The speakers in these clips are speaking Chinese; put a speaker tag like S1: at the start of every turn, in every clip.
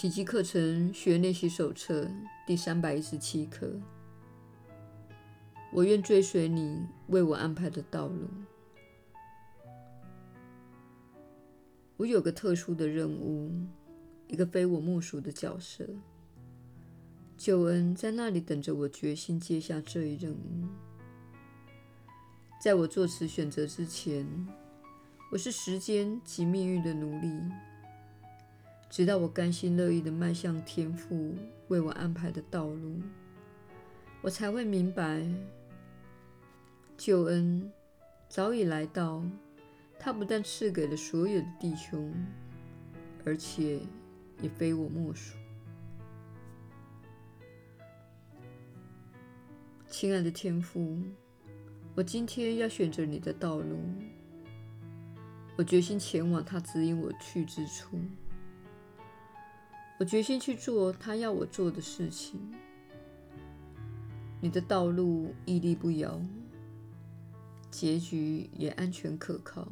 S1: 奇迹课程学练习手册第三百一十七课。我愿追随你为我安排的道路。我有个特殊的任务，一个非我莫属的角色。救恩在那里等着我，决心接下这一任务。在我做此选择之前，我是时间及命运的奴隶。直到我甘心乐意地迈向天父为我安排的道路，我才会明白，救恩早已来到。他不但赐给了所有的弟兄，而且也非我莫属。亲爱的天父，我今天要选择你的道路，我决心前往他指引我去之处。我决心去做他要我做的事情。你的道路屹立不摇，结局也安全可靠。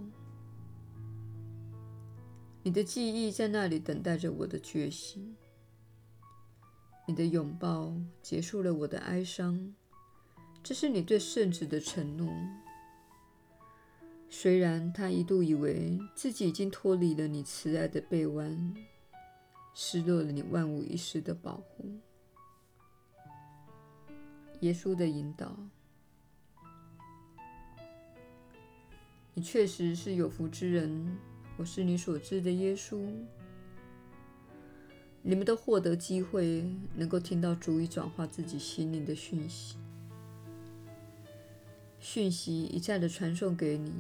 S1: 你的记忆在那里等待着我的觉醒。你的拥抱结束了我的哀伤，这是你对圣子的承诺。虽然他一度以为自己已经脱离了你慈爱的臂弯。失落了你万无一失的保护，耶稣的引导，你确实是有福之人。我是你所知的耶稣。你们都获得机会，能够听到足以转化自己心灵的讯息。讯息一再的传送给你，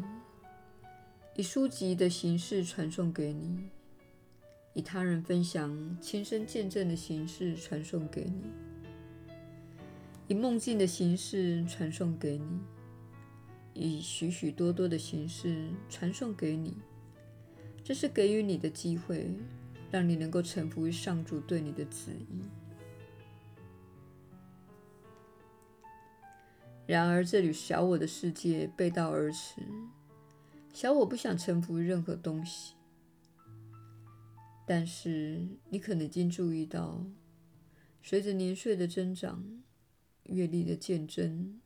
S1: 以书籍的形式传送给你。以他人分享、亲身见证的形式传送给你，以梦境的形式传送给你，以许许多多的形式传送给你。这是给予你的机会，让你能够臣服于上主对你的旨意。然而，这里小我的世界背道而驰，小我不想臣服于任何东西。但是，你可能已经注意到，随着年岁的增长、阅历的渐增，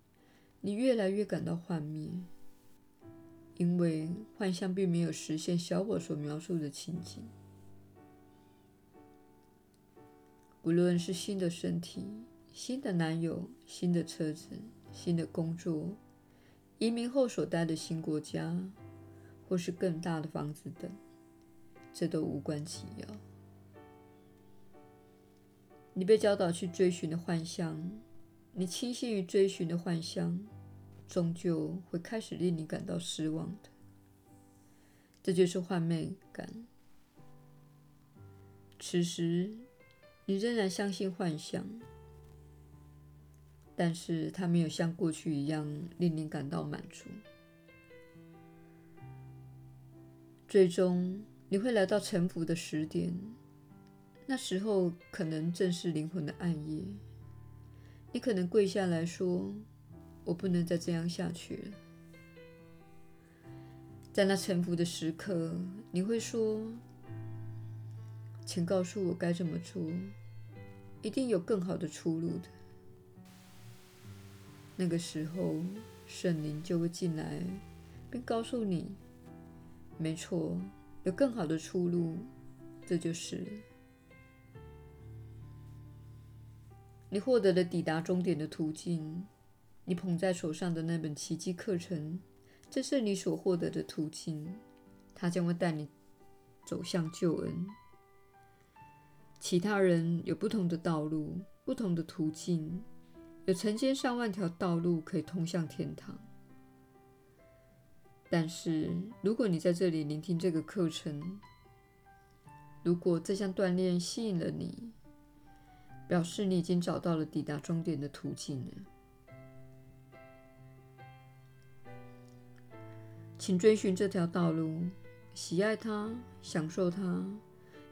S1: 你越来越感到幻灭，因为幻象并没有实现小我所描述的情景。无论是新的身体、新的男友、新的车子、新的工作、移民后所待的新国家，或是更大的房子等。这都无关紧要。你被教导去追寻的幻象，你倾心于追寻的幻象，终究会开始令你感到失望的。这就是幻灭感。此时，你仍然相信幻象，但是它没有像过去一样令你感到满足。最终。你会来到臣服的时点，那时候可能正是灵魂的暗夜。你可能跪下来说：“我不能再这样下去了。”在那臣服的时刻，你会说：“请告诉我该怎么做，一定有更好的出路的。”那个时候，圣灵就会进来，并告诉你：“没错。”有更好的出路，这就是你获得了抵达终点的途径。你捧在手上的那本奇迹课程，这是你所获得的途径，它将会带你走向救恩。其他人有不同的道路，不同的途径，有成千上万条道路可以通向天堂。但是，如果你在这里聆听这个课程，如果这项锻炼吸引了你，表示你已经找到了抵达终点的途径了。请追寻这条道路，喜爱它，享受它，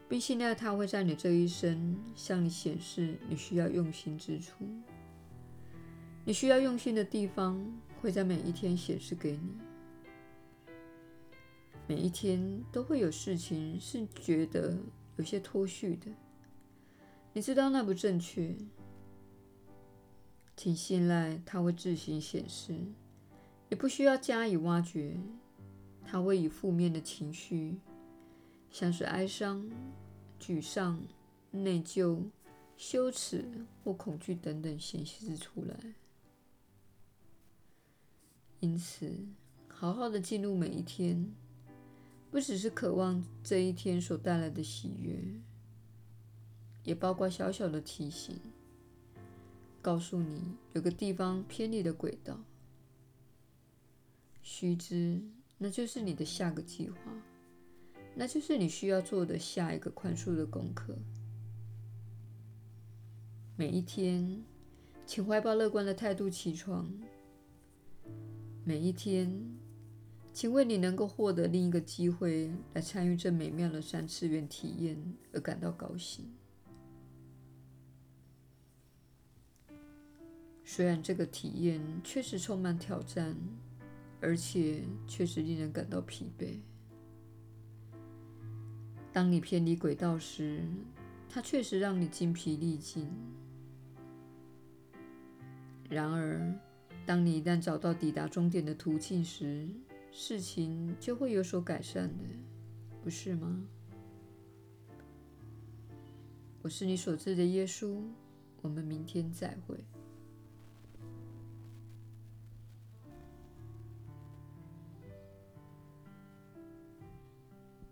S1: 并信赖它会在你这一生向你显示你需要用心之处。你需要用心的地方会在每一天显示给你。每一天都会有事情是觉得有些脱序的，你知道那不正确，请信赖它会自行显示，也不需要加以挖掘。它会以负面的情绪，像是哀伤、沮丧、内疚、羞耻或恐惧等等显示出来。因此，好好的进入每一天，不只是渴望这一天所带来的喜悦，也包括小小的提醒，告诉你有个地方偏离了轨道。须知，那就是你的下个计划，那就是你需要做的下一个宽恕的功课。每一天，请怀抱乐观的态度起床。每一天，请为你能够获得另一个机会来参与这美妙的三次元体验而感到高兴。虽然这个体验确实充满挑战，而且确实令人感到疲惫。当你偏离轨道时，它确实让你精疲力尽。然而，当你一旦找到抵达终点的途径时，事情就会有所改善的，不是吗？我是你所知的耶稣，我们明天再会。